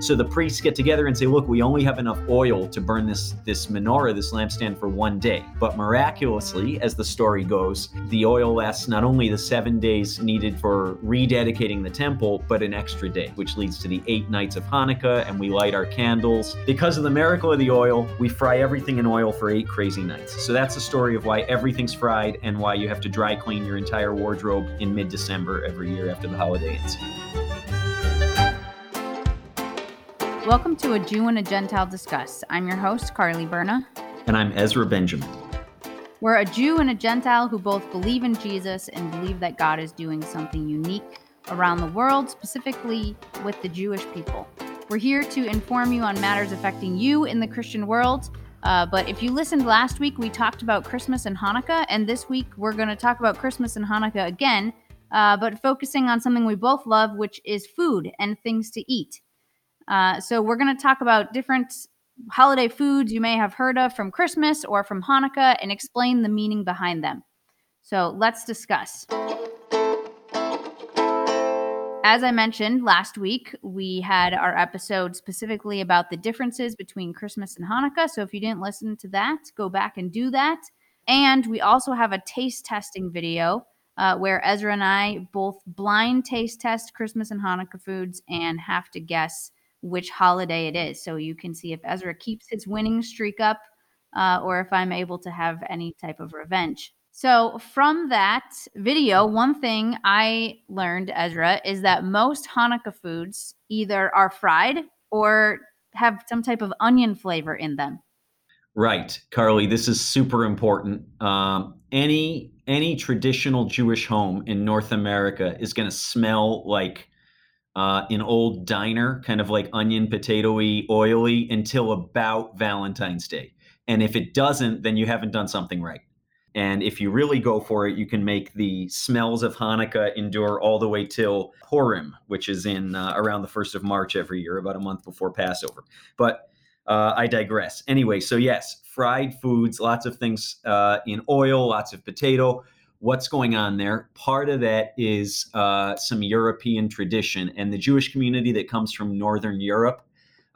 So the priests get together and say, "Look, we only have enough oil to burn this this menorah, this lampstand, for one day." But miraculously, as the story goes, the oil lasts not only the seven days needed for rededicating the temple, but an extra day, which leads to the eight nights of Hanukkah, and we light our candles. Because of the miracle of the oil, we fry everything in oil for eight crazy nights. So that's the story of why everything's fried and why you have to dry clean your entire wardrobe in mid December every year after the holiday ends. Welcome to A Jew and a Gentile Discuss. I'm your host, Carly Berna. And I'm Ezra Benjamin. We're a Jew and a Gentile who both believe in Jesus and believe that God is doing something unique around the world, specifically with the Jewish people. We're here to inform you on matters affecting you in the Christian world. Uh, but if you listened last week, we talked about Christmas and Hanukkah, and this week we're going to talk about Christmas and Hanukkah again, uh, but focusing on something we both love, which is food and things to eat. Uh, so we're going to talk about different holiday foods you may have heard of from Christmas or from Hanukkah and explain the meaning behind them. So let's discuss. As I mentioned last week, we had our episode specifically about the differences between Christmas and Hanukkah. So if you didn't listen to that, go back and do that. And we also have a taste testing video uh, where Ezra and I both blind taste test Christmas and Hanukkah foods and have to guess which holiday it is. So you can see if Ezra keeps his winning streak up uh, or if I'm able to have any type of revenge. So, from that video, one thing I learned, Ezra, is that most Hanukkah foods either are fried or have some type of onion flavor in them. Right, Carly. This is super important. Um, any any traditional Jewish home in North America is going to smell like uh, an old diner, kind of like onion, potatoy, oily, until about Valentine's Day. And if it doesn't, then you haven't done something right. And if you really go for it, you can make the smells of Hanukkah endure all the way till Purim, which is in uh, around the first of March every year, about a month before Passover. But uh, I digress. Anyway, so yes, fried foods, lots of things uh, in oil, lots of potato what's going on there. Part of that is uh, some European tradition, and the Jewish community that comes from Northern Europe.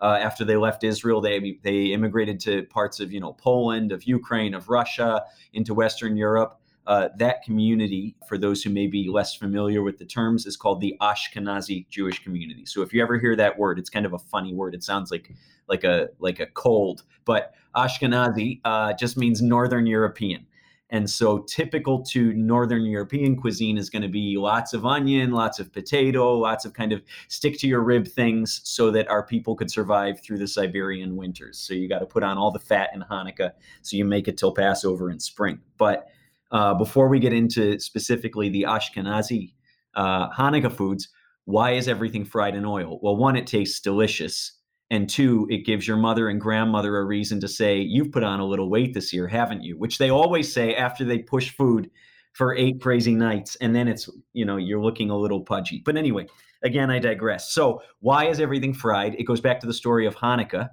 Uh, after they left Israel, they they immigrated to parts of you know Poland, of Ukraine, of Russia, into Western Europe. Uh, that community, for those who may be less familiar with the terms, is called the Ashkenazi Jewish community. So if you ever hear that word, it's kind of a funny word. It sounds like like a like a cold, but Ashkenazi uh, just means Northern European. And so, typical to Northern European cuisine is going to be lots of onion, lots of potato, lots of kind of stick to your rib things so that our people could survive through the Siberian winters. So, you got to put on all the fat in Hanukkah so you make it till Passover in spring. But uh, before we get into specifically the Ashkenazi uh, Hanukkah foods, why is everything fried in oil? Well, one, it tastes delicious and two it gives your mother and grandmother a reason to say you've put on a little weight this year haven't you? Which they always say after they push food for eight crazy nights and then it's you know you're looking a little pudgy. But anyway again i digress. So why is everything fried? It goes back to the story of hanukkah.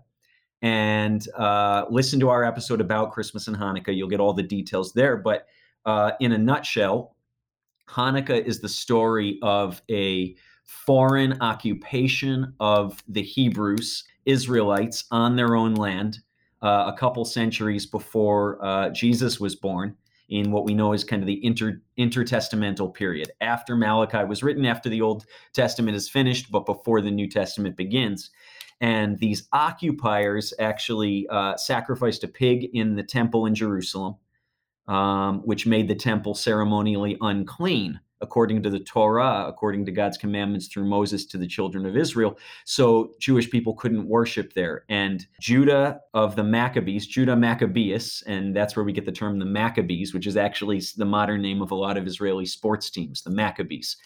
And uh, listen to our episode about christmas and hanukkah. You'll get all the details there. But uh, in a nutshell hanukkah is the story of a foreign occupation of the Hebrews, Israelites, on their own land uh, a couple centuries before uh, Jesus was born in what we know is kind of the inter, intertestamental period. After Malachi was written, after the Old Testament is finished, but before the New Testament begins. And these occupiers actually uh, sacrificed a pig in the temple in Jerusalem, um, which made the temple ceremonially unclean according to the Torah, according to God's commandments through Moses to the children of Israel. So Jewish people couldn't worship there. And Judah of the Maccabees, Judah Maccabeus, and that's where we get the term the Maccabees, which is actually the modern name of a lot of Israeli sports teams, the Maccabees,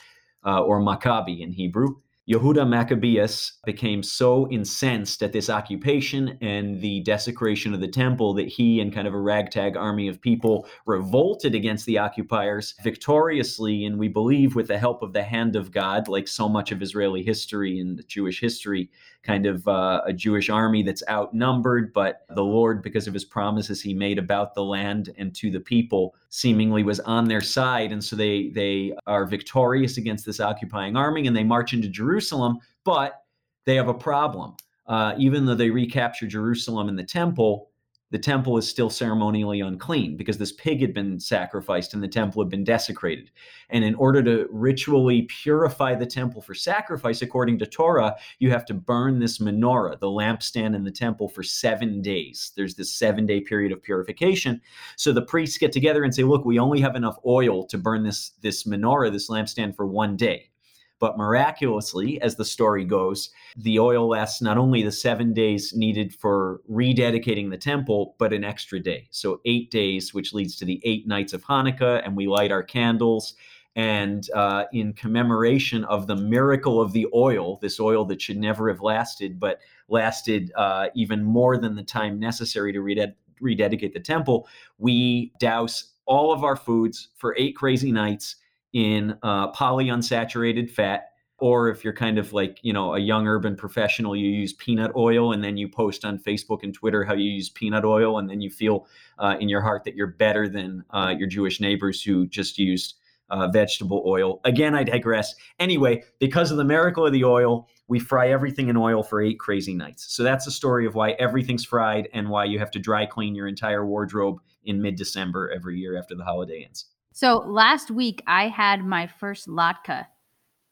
uh, or Maccabi in Hebrew. Yehuda Maccabeus became so incensed at this occupation and the desecration of the temple that he and kind of a ragtag army of people revolted against the occupiers victoriously, and we believe with the help of the hand of God, like so much of Israeli history and Jewish history, kind of uh, a Jewish army that's outnumbered, but the Lord, because of his promises he made about the land and to the people, seemingly was on their side. And so they, they are victorious against this occupying army and they march into Jerusalem. But they have a problem. Uh, even though they recapture Jerusalem and the temple, the temple is still ceremonially unclean because this pig had been sacrificed and the temple had been desecrated. And in order to ritually purify the temple for sacrifice, according to Torah, you have to burn this menorah, the lampstand in the temple, for seven days. There's this seven day period of purification. So the priests get together and say, Look, we only have enough oil to burn this, this menorah, this lampstand, for one day. But miraculously, as the story goes, the oil lasts not only the seven days needed for rededicating the temple, but an extra day. So, eight days, which leads to the eight nights of Hanukkah, and we light our candles. And uh, in commemoration of the miracle of the oil, this oil that should never have lasted, but lasted uh, even more than the time necessary to reded- rededicate the temple, we douse all of our foods for eight crazy nights in uh, polyunsaturated fat or if you're kind of like you know a young urban professional you use peanut oil and then you post on facebook and twitter how you use peanut oil and then you feel uh, in your heart that you're better than uh, your jewish neighbors who just used uh, vegetable oil. Again i digress. Anyway because of the miracle of the oil we fry everything in oil for eight crazy nights. So that's the story of why everything's fried and why you have to dry clean your entire wardrobe in mid-december every year after the holiday ends so last week I had my first latke.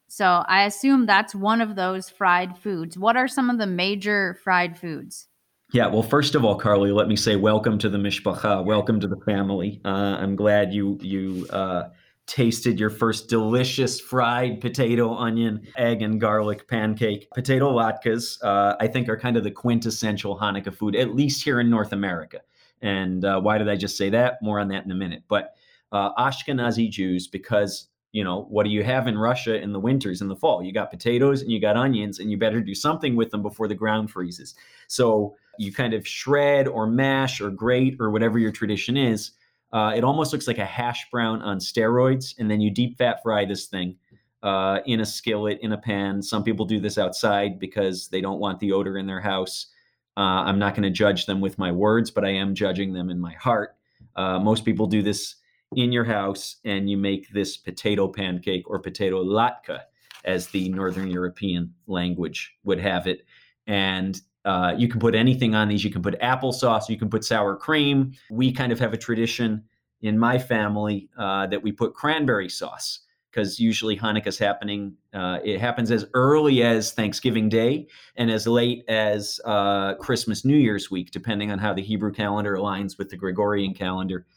So I assume that's one of those fried foods. What are some of the major fried foods? Yeah, well, first of all, Carly, let me say welcome to the mishpacha, welcome to the family. Uh, I'm glad you you uh, tasted your first delicious fried potato, onion, egg, and garlic pancake. Potato latkes, uh, I think, are kind of the quintessential Hanukkah food, at least here in North America. And uh, why did I just say that? More on that in a minute. But uh, Ashkenazi Jews because you know what do you have in Russia in the winters in the fall? You got potatoes and you got onions, and you better do something with them before the ground freezes. So you kind of shred or mash or grate or whatever your tradition is. Uh, it almost looks like a hash brown on steroids, and then you deep fat fry this thing uh, in a skillet in a pan. Some people do this outside because they don't want the odor in their house. Uh, I'm not going to judge them with my words, but I am judging them in my heart. Uh, most people do this in your house and you make this potato pancake or potato latke, as the Northern European language would have it. And uh, you can put anything on these. You can put applesauce, you can put sour cream. We kind of have a tradition in my family uh, that we put cranberry sauce because usually Hanukkah's happening. Uh, it happens as early as Thanksgiving Day and as late as uh, Christmas New Year's week, depending on how the Hebrew calendar aligns with the Gregorian calendar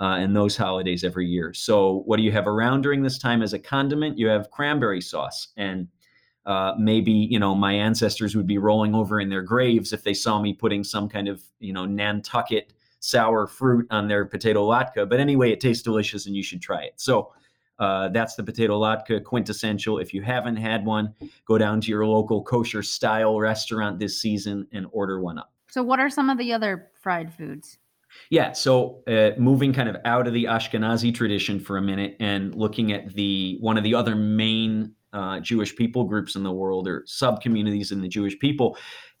uh, and those holidays every year. So, what do you have around during this time as a condiment? You have cranberry sauce, and uh, maybe you know my ancestors would be rolling over in their graves if they saw me putting some kind of you know Nantucket sour fruit on their potato latke. But anyway, it tastes delicious, and you should try it. So. Uh, that's the potato latke quintessential. If you haven't had one, go down to your local kosher style restaurant this season and order one up. So, what are some of the other fried foods? Yeah, so uh, moving kind of out of the Ashkenazi tradition for a minute and looking at the one of the other main uh, Jewish people groups in the world or sub communities in the Jewish people,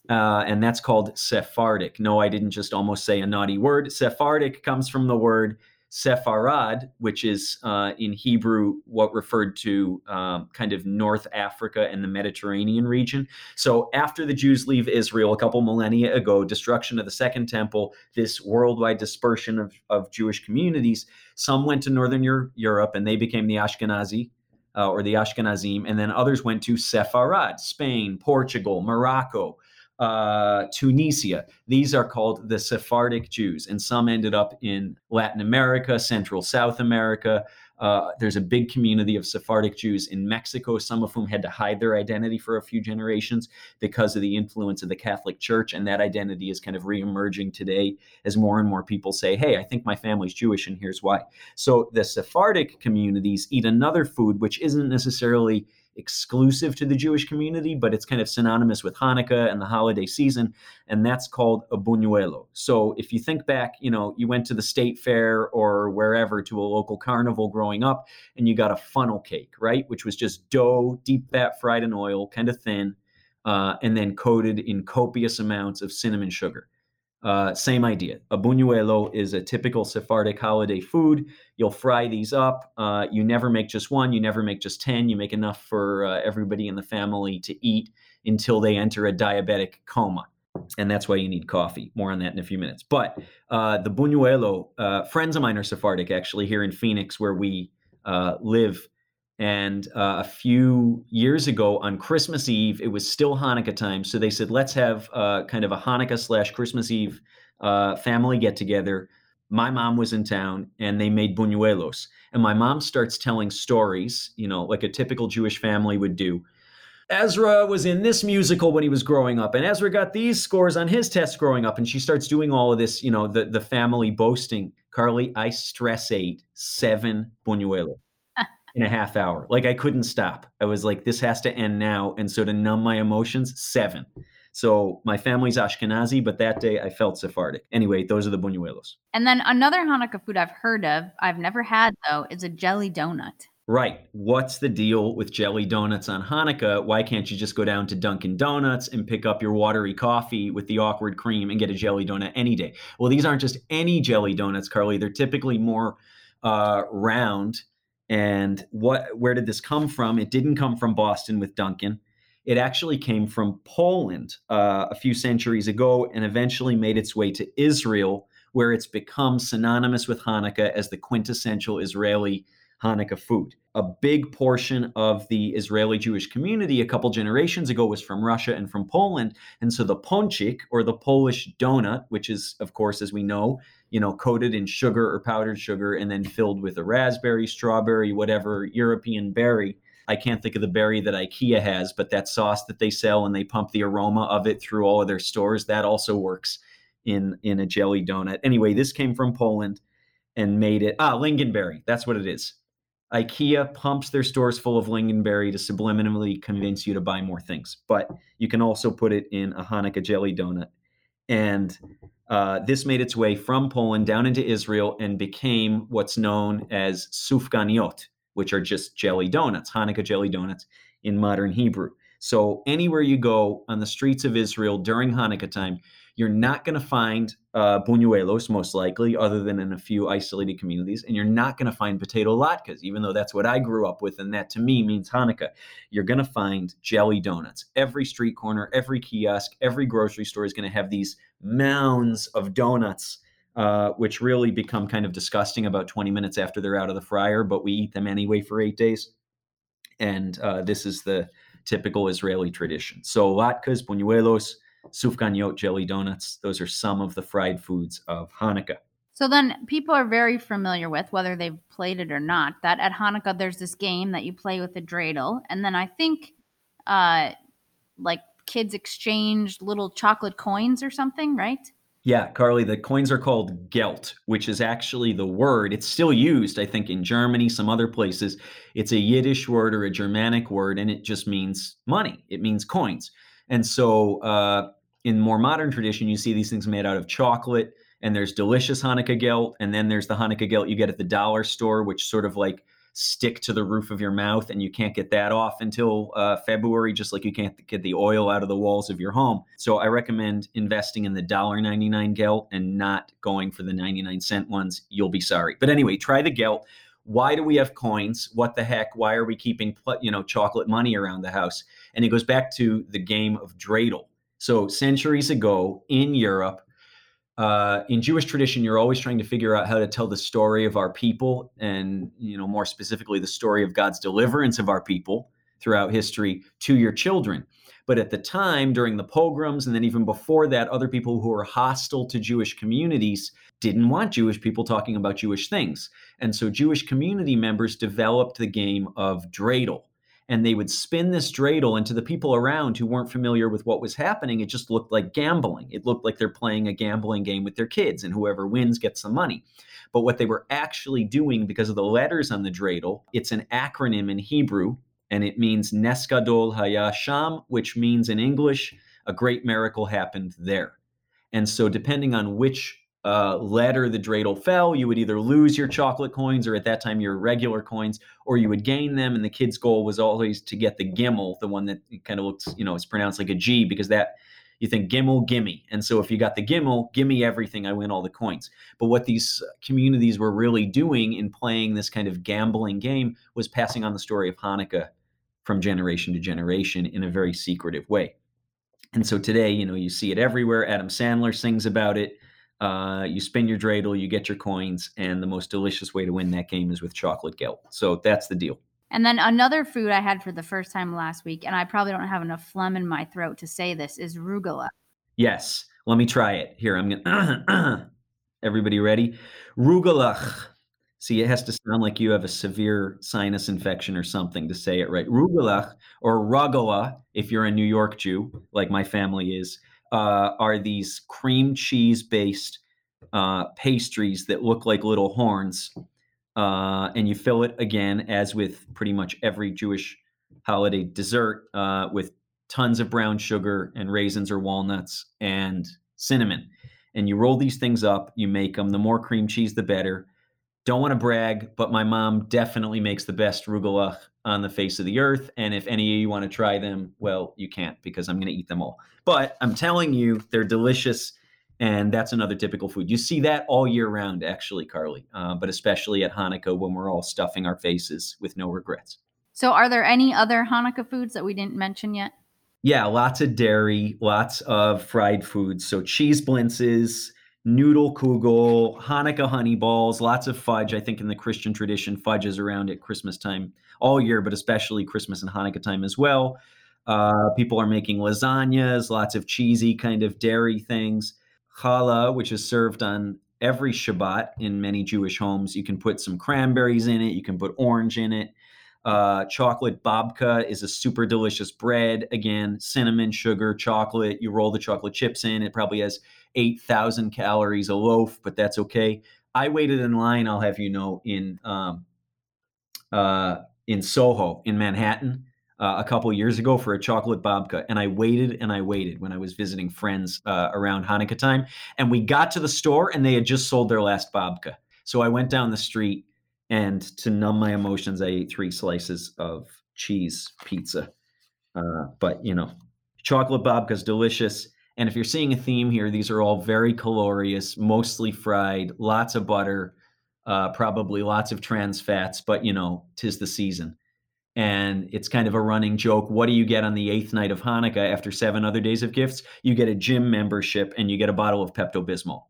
uh, and that's called Sephardic. No, I didn't just almost say a naughty word. Sephardic comes from the word Sepharad, which is uh, in Hebrew what referred to um, kind of North Africa and the Mediterranean region. So after the Jews leave Israel a couple millennia ago, destruction of the Second Temple, this worldwide dispersion of, of Jewish communities, some went to Northern Euro- Europe and they became the Ashkenazi. Uh, or the Ashkenazim, and then others went to Sepharad, Spain, Portugal, Morocco, uh, Tunisia. These are called the Sephardic Jews, and some ended up in Latin America, Central South America. Uh, there's a big community of Sephardic Jews in Mexico, some of whom had to hide their identity for a few generations because of the influence of the Catholic Church. And that identity is kind of reemerging today as more and more people say, hey, I think my family's Jewish, and here's why. So the Sephardic communities eat another food, which isn't necessarily exclusive to the Jewish community, but it's kind of synonymous with Hanukkah and the holiday season, and that's called a buñuelo. So if you think back, you know, you went to the state fair or wherever to a local carnival growing up, and you got a funnel cake, right, which was just dough, deep fat fried in oil, kind of thin, uh, and then coated in copious amounts of cinnamon sugar. Uh, same idea. A buñuelo is a typical Sephardic holiday food. You'll fry these up. Uh, you never make just one. You never make just 10. You make enough for uh, everybody in the family to eat. until they enter a diabetic coma. And that's why you need coffee. More on that in a few minutes. But uh, the buñuelo, uh, friends of mine are Sephardic actually here in Phoenix, where we uh, live. And uh, a few years ago on Christmas Eve, it was still Hanukkah time. So they said, let's have uh, kind of a Hanukkah slash Christmas Eve uh, family get together. My mom was in town and they made buñuelos. And my mom starts telling stories, you know, like a typical Jewish family would do. Ezra was in this musical when he was growing up, and Ezra got these scores on his tests growing up. And she starts doing all of this, you know, the, the family boasting. Carly, I stress ate seven buñuelos in a half hour. Like I couldn't stop. I was like, this has to end now. And so to numb my emotions, seven. So my family's Ashkenazi, but that day I felt Sephardic. Anyway, those are the buñuelos. And then another Hanukkah food I've heard of, I've never had though, is a jelly donut. Right. What's the deal with jelly donuts on Hanukkah? Why can't you just go down to Dunkin' Donuts and pick up your watery coffee with the awkward cream and get a jelly donut any day? Well, these aren't just any jelly donuts, Carly. They're typically more uh, round. And what? Where did this come from? It didn't come from Boston with Dunkin'. It actually came from Poland uh, a few centuries ago and eventually made its way to Israel, where it's become synonymous with Hanukkah as the quintessential Israeli Hanukkah food. A big portion of the Israeli Jewish community a couple generations ago was from Russia and from Poland. And so the ponchik, or the Polish donut, which is, of course, as we know, you know, coated in sugar or powdered sugar and then filled with a raspberry, strawberry, whatever European berry. I can't think of the berry that IKEA has, but that sauce that they sell and they pump the aroma of it through all of their stores, that also works in in a jelly donut. Anyway, this came from Poland and made it ah lingonberry. That's what it is. IKEA pumps their stores full of lingonberry to subliminally convince you to buy more things, but you can also put it in a Hanukkah jelly donut. And uh, this made its way from Poland down into Israel and became what's known as sufganiot, which are just jelly donuts, Hanukkah jelly donuts in modern Hebrew. So anywhere you go on the streets of Israel during Hanukkah time, you're not going to find uh, buñuelos, most likely, other than in a few isolated communities. And you're not going to find potato latkes, even though that's what I grew up with. And that to me means Hanukkah. You're going to find jelly donuts. Every street corner, every kiosk, every grocery store is going to have these mounds of donuts. Uh, which really become kind of disgusting about 20 minutes after they're out of the fryer, but we eat them anyway for eight days. And uh, this is the typical Israeli tradition. So latkes, buñuelos, sufganiyot jelly donuts. Those are some of the fried foods of Hanukkah. So then people are very familiar with, whether they've played it or not, that at Hanukkah there's this game that you play with a dreidel. And then I think uh, like kids exchange little chocolate coins or something, right? Yeah, Carly, the coins are called Geld, which is actually the word. It's still used, I think, in Germany, some other places. It's a Yiddish word or a Germanic word, and it just means money. It means coins. And so, uh, in more modern tradition, you see these things made out of chocolate, and there's delicious Hanukkah gelt, and then there's the Hanukkah gelt you get at the dollar store, which sort of like stick to the roof of your mouth, and you can't get that off until uh, February, just like you can't get the oil out of the walls of your home. So I recommend investing in the $1.99 gelt and not going for the 99 cent ones. You'll be sorry. But anyway, try the gelt why do we have coins what the heck why are we keeping you know chocolate money around the house and it goes back to the game of dreidel so centuries ago in europe uh, in jewish tradition you're always trying to figure out how to tell the story of our people and you know more specifically the story of god's deliverance of our people throughout history to your children but at the time, during the pogroms, and then even before that, other people who were hostile to Jewish communities didn't want Jewish people talking about Jewish things. And so Jewish community members developed the game of dreidel. And they would spin this dreidel into the people around who weren't familiar with what was happening. It just looked like gambling. It looked like they're playing a gambling game with their kids, and whoever wins gets some money. But what they were actually doing, because of the letters on the dreidel, it's an acronym in Hebrew and it means Nes Gadol Haya Sham, which means in English, a great miracle happened there. And so, depending on which uh, letter the dreidel fell, you would either lose your chocolate coins or at that time your regular coins, or you would gain them. And the kid's goal was always to get the gimel, the one that kind of looks, you know, it's pronounced like a G because that you think gimel, gimme. And so if you got the gimel, gimme everything, I win all the coins. But what these communities were really doing in playing this kind of gambling game was passing on the story of Hanukkah from generation to generation in a very secretive way. And so today, you know, you see it everywhere. Adam Sandler sings about it. Uh, you spin your dreidel, you get your coins, and the most delicious way to win that game is with chocolate gelt. So that's the deal. And then another food I had for the first time last week, and I probably don't have enough phlegm in my throat to say this, is rugula. Yes. Let me try it. Here, I'm going to. Everybody ready? Rugelach. See, it has to sound like you have a severe sinus infection or something to say it right. Rugelach or ragala, if you're a New York Jew, like my family is, uh, are these cream cheese based uh, pastries that look like little horns. Uh, and you fill it again, as with pretty much every Jewish holiday dessert, uh, with tons of brown sugar and raisins or walnuts and cinnamon. And you roll these things up, you make them. The more cream cheese, the better. Don't want to brag, but my mom definitely makes the best rugelach on the face of the earth. And if any of you want to try them, well, you can't because I'm going to eat them all. But I'm telling you, they're delicious. And that's another typical food. You see that all year round, actually, Carly, uh, but especially at Hanukkah when we're all stuffing our faces with no regrets. So, are there any other Hanukkah foods that we didn't mention yet? Yeah, lots of dairy, lots of fried foods. So, cheese blintzes, noodle kugel, Hanukkah honey balls, lots of fudge. I think in the Christian tradition, fudge is around at Christmas time all year, but especially Christmas and Hanukkah time as well. Uh, people are making lasagnas, lots of cheesy kind of dairy things. Challah, which is served on every Shabbat in many Jewish homes. You can put some cranberries in it, you can put orange in it. Uh, chocolate babka is a super delicious bread. Again, cinnamon, sugar, chocolate. You roll the chocolate chips in. It probably has 8,000 calories a loaf, but that's okay. I waited in line, I'll have you know, in um, uh, in Soho in Manhattan uh, a couple years ago for a chocolate babka, and I waited and I waited when I was visiting friends uh, around Hanukkah time, and we got to the store and they had just sold their last babka. So I went down the street, and to numb my emotions, I ate three slices of cheese pizza. Uh, but you know, chocolate babka is delicious. And if you're seeing a theme here, these are all very calorious, mostly fried, lots of butter, uh, probably lots of trans fats, but you know, tis the season. And it's kind of a running joke. What do you get on the eighth night of Hanukkah after seven other days of gifts? You get a gym membership and you get a bottle of Pepto Bismol.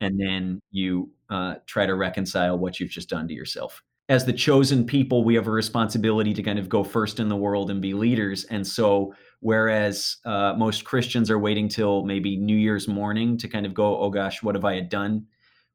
And then you uh, try to reconcile what you've just done to yourself. As the chosen people, we have a responsibility to kind of go first in the world and be leaders. And so Whereas uh, most Christians are waiting till maybe New Year's morning to kind of go, oh gosh, what have I done?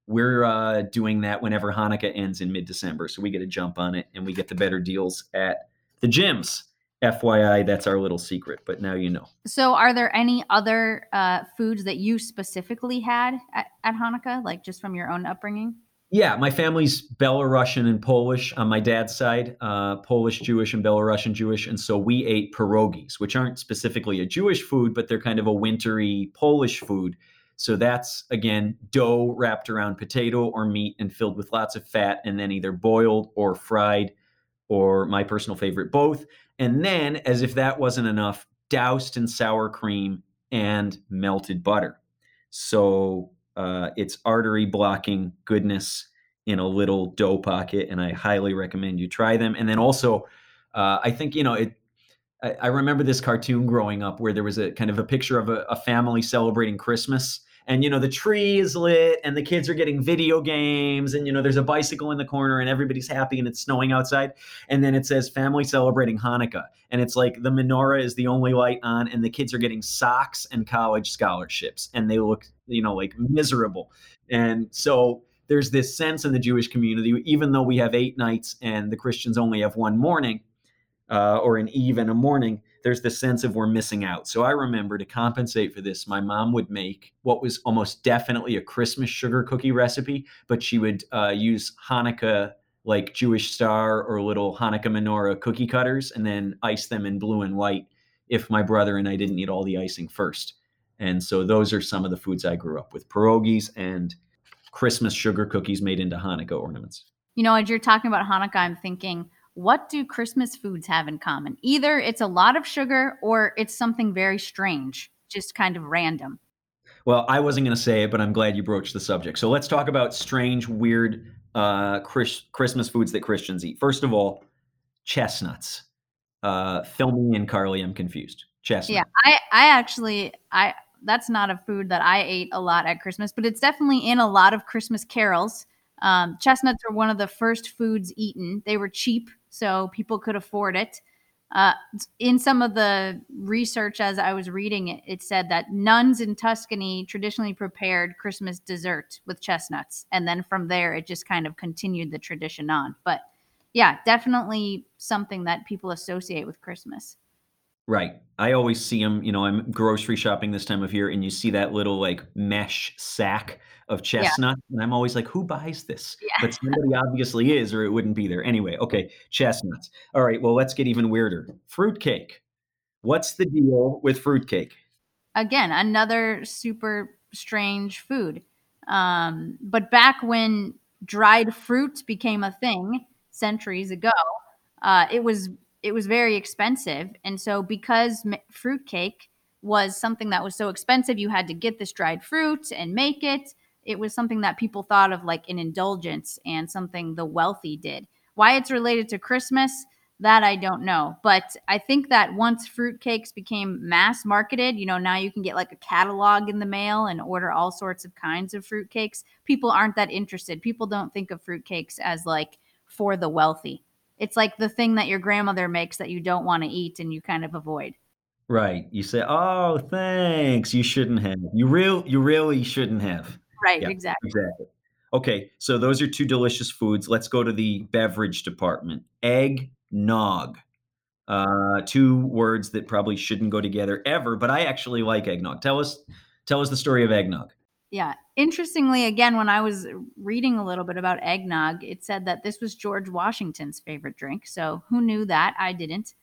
We're uh, doing that whenever Hanukkah ends in mid December. So we get a jump on it and we get the better deals at the gyms. FYI, that's our little secret, but now you know. So, are there any other uh, foods that you specifically had at, at Hanukkah, like just from your own upbringing? Yeah, my family's Belarusian and Polish on my dad's side, uh, Polish Jewish and Belarusian Jewish, and so we ate pierogies, which aren't specifically a Jewish food, but they're kind of a wintry Polish food. So that's again dough wrapped around potato or meat and filled with lots of fat, and then either boiled or fried, or my personal favorite, both. And then, as if that wasn't enough, doused in sour cream and melted butter. So uh, it's artery blocking goodness in a little dough pocket, and I highly recommend you try them. And then also, uh, I think you know it. I, I, remember this cartoon growing up where there was a kind of a picture of a, a family celebrating Christmas, and you know the tree is lit and the kids are getting video games and you know there's a bicycle in the corner and everybody's happy and it's snowing outside. And then it says family celebrating hanukkah. And it's like the menorah is the only light on and the kids are getting socks and college scholarships and they look you know like miserable. And so there's this sense in the jewish community even though we have eight nights and the christians only have one morning uh, or an eve and a morning there's the sense of we're missing out. So I remember to compensate for this, my mom would make what was almost definitely a Christmas sugar cookie recipe, but she would uh, use Hanukkah like Jewish star or little Hanukkah menorah cookie cutters and then ice them in blue and white if my brother and I didn't need all the icing first. And so those are some of the foods I grew up with pierogies and Christmas sugar cookies made into Hanukkah ornaments. You know, as you're talking about Hanukkah, I'm thinking what do Christmas foods have in common? Either it's a lot of sugar or it's something very strange, just kind of random. Well, I wasn't going to say it, but I'm glad you broached the subject. So let's talk about strange, weird uh, Chris- Christmas foods that Christians eat. First of all, chestnuts. Uh, fill me in, Carly. I'm confused. Chestnut. Yeah, I, I actually, I that's not a food that I ate a lot at Christmas, but it's definitely in a lot of Christmas carols. Um, chestnuts are one of the first foods eaten. They were cheap, so people could afford it. Uh, in some of the research as I was reading it, it said that nuns in Tuscany traditionally prepared Christmas dessert with chestnuts. And then from there, it just kind of continued the tradition on. But yeah, definitely something that people associate with Christmas. Right. I always see them, you know, I'm grocery shopping this time of year and you see that little like mesh sack of chestnut. Yeah. And I'm always like, who buys this? Yeah. But somebody obviously is, or it wouldn't be there. Anyway, okay, chestnuts. All right, well, let's get even weirder. Fruitcake. What's the deal with fruitcake? Again, another super strange food. Um, but back when dried fruit became a thing centuries ago, uh, it was it was very expensive. And so because fruitcake was something that was so expensive, you had to get this dried fruit and make it. It was something that people thought of like an indulgence and something the wealthy did. Why it's related to Christmas, that I don't know. But I think that once fruitcakes became mass marketed, you know, now you can get like a catalog in the mail and order all sorts of kinds of fruitcakes. People aren't that interested. People don't think of fruitcakes as like for the wealthy. It's like the thing that your grandmother makes that you don't want to eat and you kind of avoid. Right. You say, "Oh, thanks. You shouldn't have. You real you really shouldn't have." Right, yeah, exactly. Exactly. Okay, so those are two delicious foods. Let's go to the beverage department. Egg nog. Uh, two words that probably shouldn't go together ever, but I actually like eggnog. Tell us tell us the story of eggnog. Yeah. Interestingly, again, when I was reading a little bit about eggnog, it said that this was George Washington's favorite drink. So who knew that? I didn't.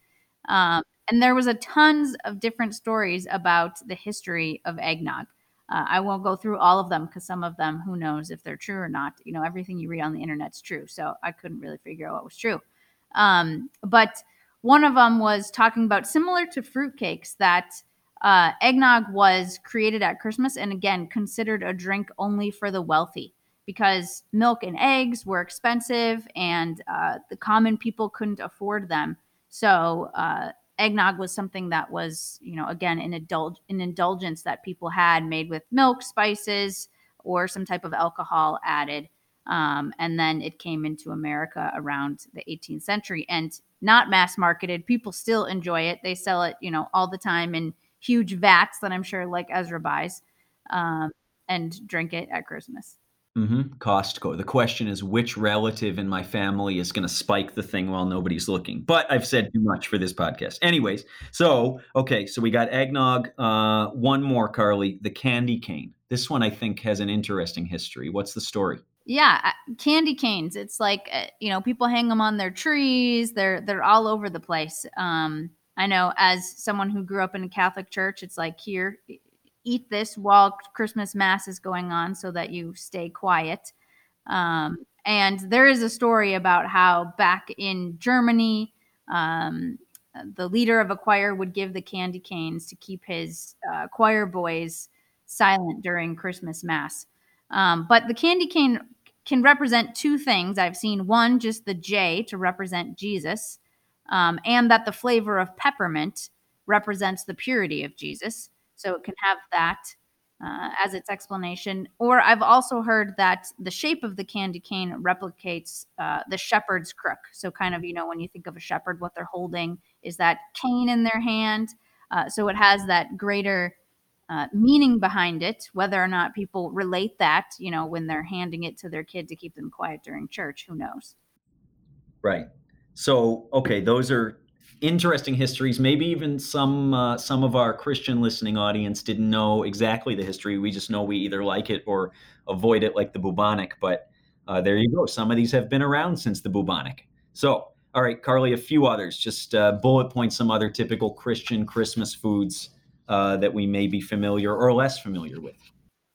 Um, and there was a tons of different stories about the history of eggnog. Uh, I won't go through all of them because some of them, who knows if they're true or not. You know, everything you read on the internet's true. So I couldn't really figure out what was true. Um, but one of them was talking about similar to fruitcakes that uh, eggnog was created at Christmas and again considered a drink only for the wealthy because milk and eggs were expensive and uh, the common people couldn't afford them. So uh, eggnog was something that was, you know, again an an indulgence that people had made with milk, spices, or some type of alcohol added. Um, and then it came into America around the 18th century and not mass marketed. People still enjoy it. They sell it, you know, all the time in huge vats that I'm sure like Ezra buys um, and drink it at Christmas. Mm-hmm. Costco. The question is which relative in my family is going to spike the thing while nobody's looking. But I've said too much for this podcast. Anyways, so okay, so we got eggnog. Uh, one more, Carly. The candy cane. This one I think has an interesting history. What's the story? Yeah, uh, candy canes. It's like uh, you know people hang them on their trees. They're they're all over the place. Um, I know as someone who grew up in a Catholic church, it's like here, eat this while Christmas Mass is going on so that you stay quiet. Um, and there is a story about how back in Germany, um, the leader of a choir would give the candy canes to keep his uh, choir boys silent during Christmas Mass. Um, but the candy cane can represent two things. I've seen one, just the J to represent Jesus, um, and that the flavor of peppermint represents the purity of Jesus. So it can have that uh, as its explanation. Or I've also heard that the shape of the candy cane replicates uh, the shepherd's crook. So, kind of, you know, when you think of a shepherd, what they're holding is that cane in their hand. Uh, so it has that greater uh, meaning behind it, whether or not people relate that, you know, when they're handing it to their kid to keep them quiet during church, who knows? Right. So, okay, those are interesting histories. Maybe even some uh, some of our Christian listening audience didn't know exactly the history. We just know we either like it or avoid it, like the bubonic. But uh, there you go. Some of these have been around since the bubonic. So, all right, Carly, a few others. Just uh, bullet point some other typical Christian Christmas foods uh, that we may be familiar or less familiar with.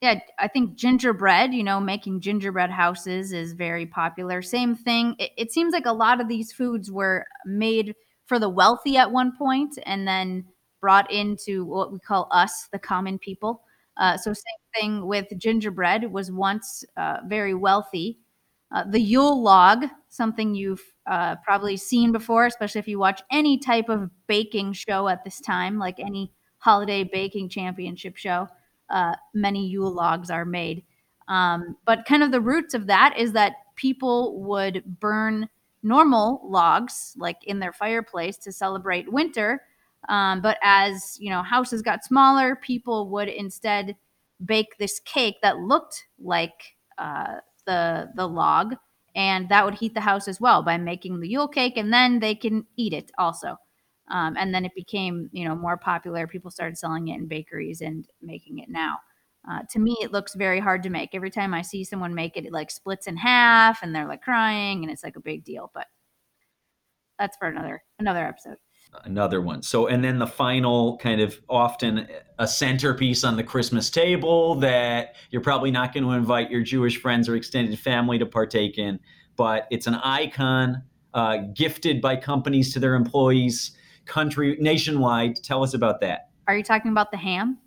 Yeah, I think gingerbread, you know, making gingerbread houses is very popular. Same thing. It, it, seems like a lot of these foods were made for the wealthy at one point and then brought into what we call us, the common people. Uh, so, same thing with gingerbread, was once uh, very wealthy. Uh, the Yule log, something you've uh, probably seen before, especially if you watch any type of baking show at this time, like any holiday baking championship show. Uh, many Yule logs are made. Um, but kind of the roots of that is that people would burn normal logs, like in their fireplace, to celebrate winter. Um, but as you know, houses got smaller, people would instead bake this cake that looked like uh, the the log, and that would heat the house as well by making the Yule cake, and then they can eat it also. Um, and then it became you know more popular. People started selling it in bakeries and making it now. Uh, to me, it looks very hard to make. Every time I see someone make it, it like splits in half, and they're like crying, and it's like a big deal. But that's for another another episode another one. So, and then the final kind of often a centerpiece on the Christmas table that you're probably not going to invite your Jewish friends or extended family to partake in, but it's an icon uh, gifted by companies to their employees, country nationwide. Tell us about that. Are you talking about the ham?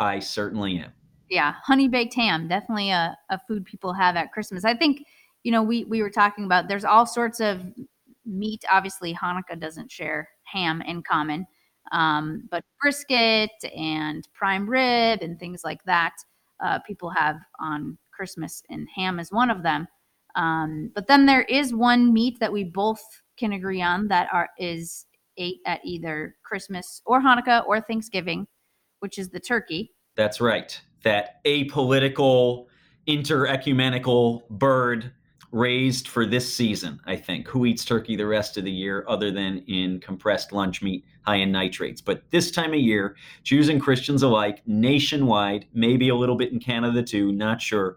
I certainly am. Yeah, honey baked ham, definitely a, a food people have at Christmas. I think, you know, we we were talking about there's all sorts of meat. Obviously, Hanukkah doesn't share ham in common, um, but brisket and prime rib and things like that uh, people have on Christmas, and ham is one of them. Um, but then there is one meat that we both can agree on that are is ate at either Christmas or Hanukkah or Thanksgiving, which is the turkey. That's right. That apolitical, interecumenical bird raised for this season, I think. Who eats turkey the rest of the year other than in compressed lunch meat high in nitrates? But this time of year, Jews and Christians alike, nationwide, maybe a little bit in Canada too, not sure,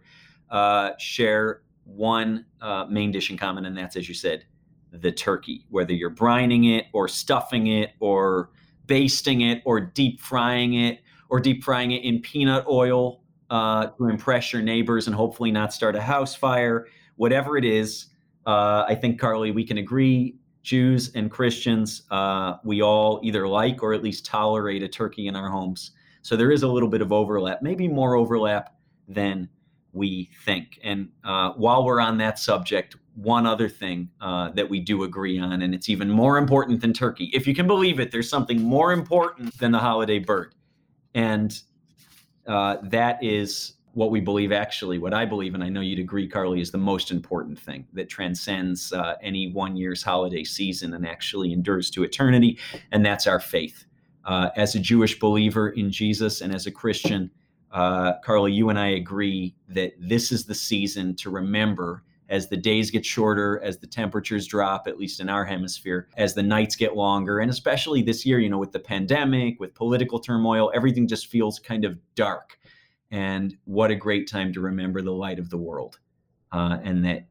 uh, share one uh, main dish in common, and that's, as you said, the turkey. Whether you're brining it or stuffing it or basting it or deep frying it or deep frying it in peanut oil uh, to impress your neighbors and hopefully not start a house fire whatever it is, uh, I think, Carly, we can agree Jews and Christians, uh, we all either like or at least tolerate a turkey in our homes. So there is a little bit of overlap, maybe more overlap than we think. And uh, while we're on that subject, one other thing uh, that we do agree on, and it's even more important than turkey. If you can believe it, there's something more important than the holiday bird. And uh, that is what we believe actually what i believe and i know you'd agree carly is the most important thing that transcends uh, any one year's holiday season and actually endures to eternity and that's our faith uh, as a jewish believer in jesus and as a christian uh, carly you and i agree that this is the season to remember as the days get shorter as the temperatures drop at least in our hemisphere as the nights get longer and especially this year you know with the pandemic with political turmoil everything just feels kind of dark and what a great time to remember the light of the world. Uh, and that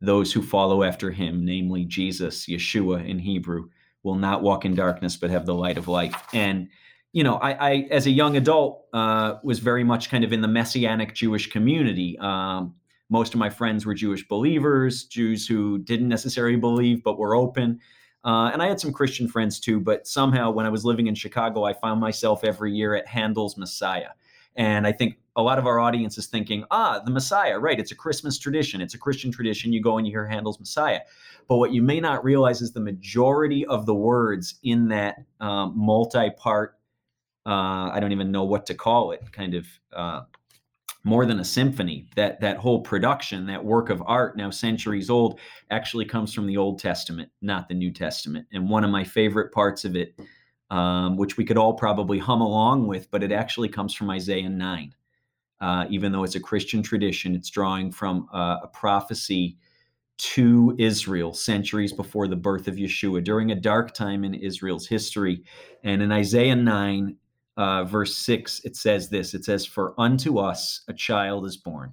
those who follow after him, namely Jesus, Yeshua in Hebrew, will not walk in darkness but have the light of life. And, you know, I, I as a young adult, uh, was very much kind of in the messianic Jewish community. Um, most of my friends were Jewish believers, Jews who didn't necessarily believe but were open. Uh, and I had some Christian friends too, but somehow when I was living in Chicago, I found myself every year at Handel's Messiah. And I think a lot of our audience is thinking, ah, the Messiah, right? It's a Christmas tradition. It's a Christian tradition. You go and you hear Handel's Messiah. But what you may not realize is the majority of the words in that um, multi part, uh, I don't even know what to call it, kind of. Uh, more than a symphony that that whole production that work of art now centuries old actually comes from the old testament not the new testament and one of my favorite parts of it um, which we could all probably hum along with, but it actually comes from Isaiah 9. Uh, even though it's a Christian tradition, it's drawing from uh, a prophecy to Israel centuries before the birth of Yeshua during a dark time in Israel's history. And in Isaiah 9, uh, verse 6, it says this it says, For unto us a child is born,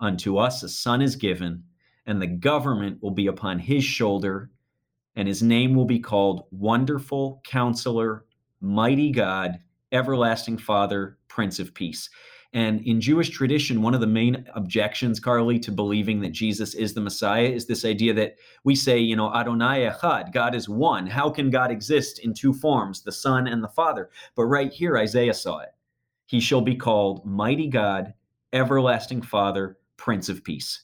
unto us a son is given, and the government will be upon his shoulder and his name will be called Wonderful Counselor, Mighty God, Everlasting Father, Prince of Peace. And in Jewish tradition, one of the main objections, Carly, to believing that Jesus is the Messiah is this idea that we say, you know, Adonai Echad, God is one. How can God exist in two forms, the Son and the Father? But right here, Isaiah saw it. He shall be called Mighty God, Everlasting Father, Prince of Peace.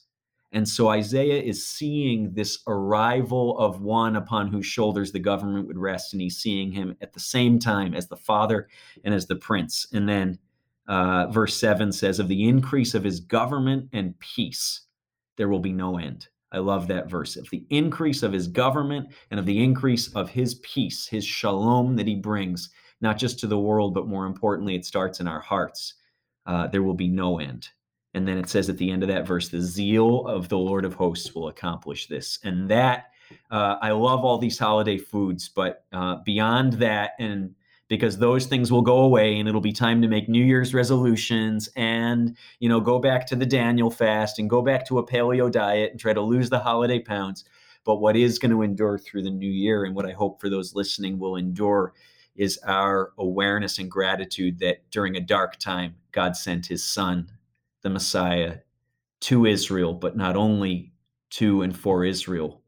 And so Isaiah is seeing this arrival of one upon whose shoulders the government would rest, and he's seeing him at the same time as the father and as the prince. And then uh, verse 7 says, Of the increase of his government and peace, there will be no end. I love that verse. Of the increase of his government and of the increase of his peace, his shalom that he brings, not just to the world, but more importantly, it starts in our hearts. Uh, there will be no end. And then it says at the end of that verse, the zeal of the Lord of hosts will accomplish this. And that, uh, I love all these holiday foods, but uh, beyond that, and because those things will go away and it'll be time to make new year's resolutions and you know go back to the daniel fast and go back to a paleo diet and try to lose the holiday pounds. But what is going to endure through the new year and what i hope for those listening will endure is our awareness and gratitude that during a dark time god sent his son the Messiah to Israel, but not only to and for Israel,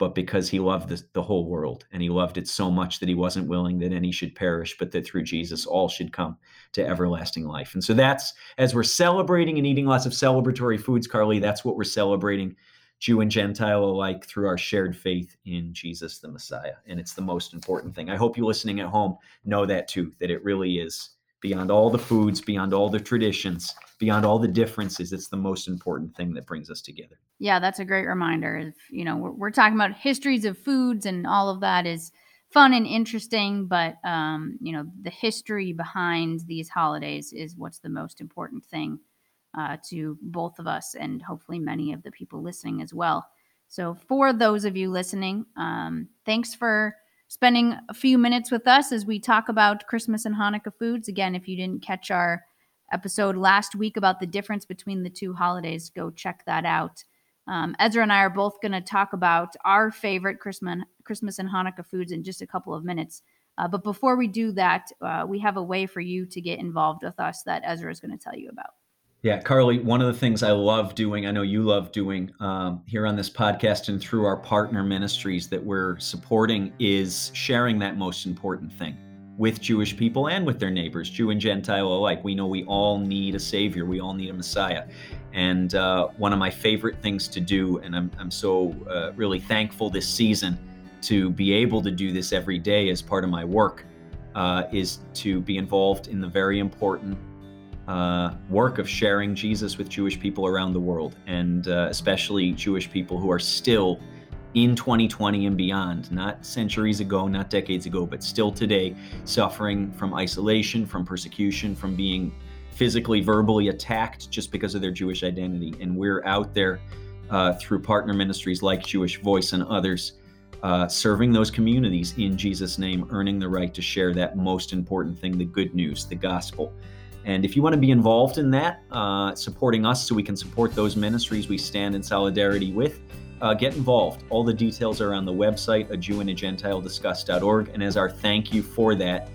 but because he loved the, the, whole world and he loved it so much that he wasn't willing that any should perish, but that through Jesus all should come to everlasting life. And so that's as we're celebrating and eating lots of celebratory foods, Carly, that's what we're celebrating, Jew and Gentile alike, through our shared faith in Jesus the Messiah. And it's the most important thing. I hope you listening at home know that too, that it really is beyond all the foods, beyond all the traditions, beyond all the differences, it's the most important thing that brings us together. Yeah, that's a great reminder. If, you know, we're, we're talking about histories of foods and all of that is fun and interesting, but um, you know, the history behind these holidays is what's the most important thing uh, to both of us and hopefully many of the people listening as well. So, for those of you listening, um, thanks for spending a few minutes with us as we talk about Christmas and Hanukkah foods. Again, if you didn't catch our episode last week about the difference between the two holidays, go check that out. Um, Ezra and I are both going to talk about our favorite Christmas, Christmas and Hanukkah foods in just a couple of minutes. Uh, but before we do that, uh, we have a way for you to get involved with us that Ezra is going to tell you about. Yeah, Carly, one of the things I love doing, I know you love doing um, here on this podcast and through our partner ministries that we're supporting is sharing that most important thing with Jewish people and with their neighbors, Jew and Gentile alike. We know we all need a Savior, we all need a Messiah. And uh, one of my favorite things to do, and I'm, I'm so uh, really thankful this season to be able to do this every day as part of my work, uh, is to be involved in the very important uh, work of sharing Jesus with Jewish people around the world, and uh, especially Jewish people who are still in 2020 and beyond, not centuries ago, not decades ago, but still today, suffering from isolation, from persecution, from being physically, verbally attacked just because of their Jewish identity. And we're out there uh, through partner ministries like Jewish Voice and others. Uh, serving those communities in Jesus' name, earning the right to share that most important thing the good news, the gospel. And if you want to be involved in that, uh, supporting us so we can support those ministries we stand in solidarity with, uh, get involved. All the details are on the website, a Jew and a Gentile discuss.org. And as our thank you for that,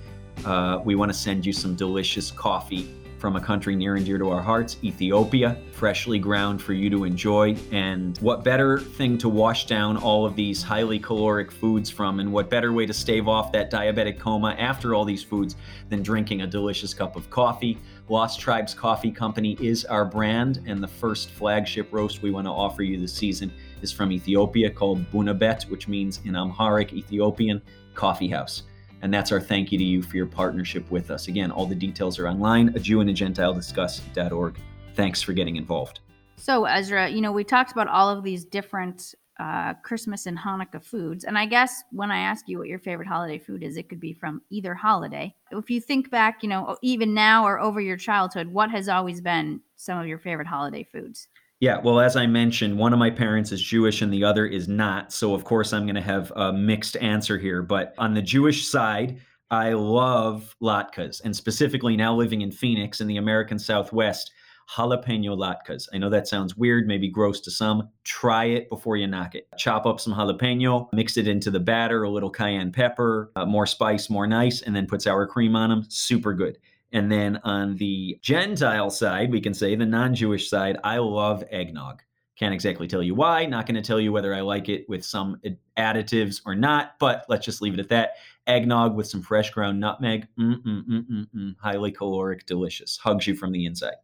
uh, we want to send you some delicious coffee from a country near and dear to our hearts, Ethiopia, freshly ground for you to enjoy. And what better thing to wash down all of these highly caloric foods from, and what better way to stave off that diabetic coma after all these foods than drinking a delicious cup of coffee? Lost Tribes Coffee Company is our brand, and the first flagship roast we want to offer you this season is from Ethiopia called Bunabet, which means in Amharic Ethiopian coffee house. And that's our thank you to you for your partnership with us. Again, all the details are online, a Jew and a Gentile discuss.org. Thanks for getting involved. So, Ezra, you know, we talked about all of these different uh, Christmas and Hanukkah foods. And I guess when I ask you what your favorite holiday food is, it could be from either holiday. If you think back, you know, even now or over your childhood, what has always been some of your favorite holiday foods? Yeah, well, as I mentioned, one of my parents is Jewish and the other is not. So, of course, I'm going to have a mixed answer here. But on the Jewish side, I love latkes, and specifically now living in Phoenix in the American Southwest, jalapeno latkes. I know that sounds weird, maybe gross to some. Try it before you knock it. Chop up some jalapeno, mix it into the batter, a little cayenne pepper, uh, more spice, more nice, and then put sour cream on them. Super good. And then on the Gentile side, we can say the non Jewish side, I love eggnog. Can't exactly tell you why. Not going to tell you whether I like it with some additives or not, but let's just leave it at that. Eggnog with some fresh ground nutmeg. Mm-mm-mm-mm-mm. Highly caloric, delicious. Hugs you from the inside.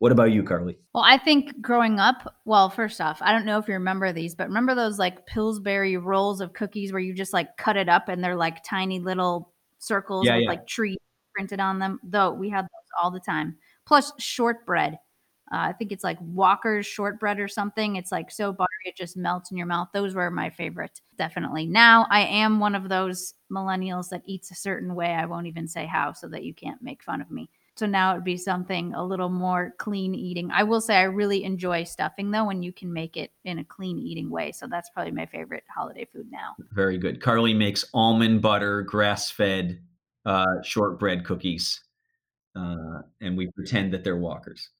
What about you, Carly? Well, I think growing up, well, first off, I don't know if you remember these, but remember those like Pillsbury rolls of cookies where you just like cut it up and they're like tiny little circles Yeah, with yeah. like trees printed on them? Though we had those all the time. Plus shortbread. Uh, I think it's like Walker's shortbread or something. It's like so buttery, it just melts in your mouth. Those were my favorite, definitely. Now I am one of those millennials that eats a certain way. I won't even say how so that you can't make fun of me. So now it'd be something a little more clean eating. I will say I really enjoy stuffing though when you can make it in a clean eating way. So that's probably my favorite holiday food now. Very good. Carly makes almond butter, grass fed uh, shortbread cookies, uh, and we pretend that they're walkers.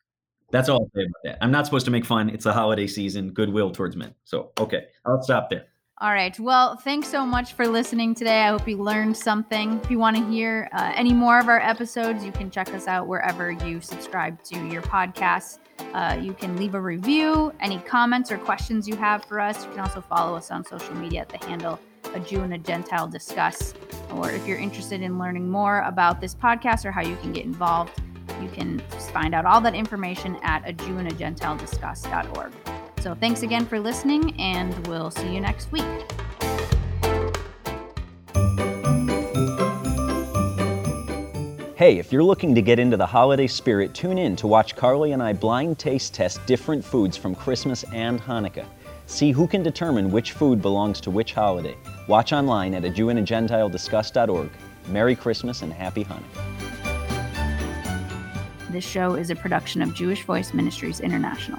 That's all I'll say about that. I'm not supposed to make fun. It's the holiday season, goodwill towards men. So, okay, I'll stop there. All right. Well, thanks so much for listening today. I hope you learned something. If you want to hear uh, any more of our episodes, you can check us out wherever you subscribe to your podcasts. Uh, you can leave a review, any comments or questions you have for us. You can also follow us on social media at the handle A Jew and a Gentile Discuss. Or if you're interested in learning more about this podcast or how you can get involved, you can find out all that information at a Jew and a Gentile Discuss.org. So thanks again for listening, and we'll see you next week. Hey, if you're looking to get into the holiday spirit, tune in to watch Carly and I blind taste test different foods from Christmas and Hanukkah. See who can determine which food belongs to which holiday. Watch online at a Jew and a Gentile Discuss.org. Merry Christmas and Happy Hanukkah. This show is a production of Jewish Voice Ministries International.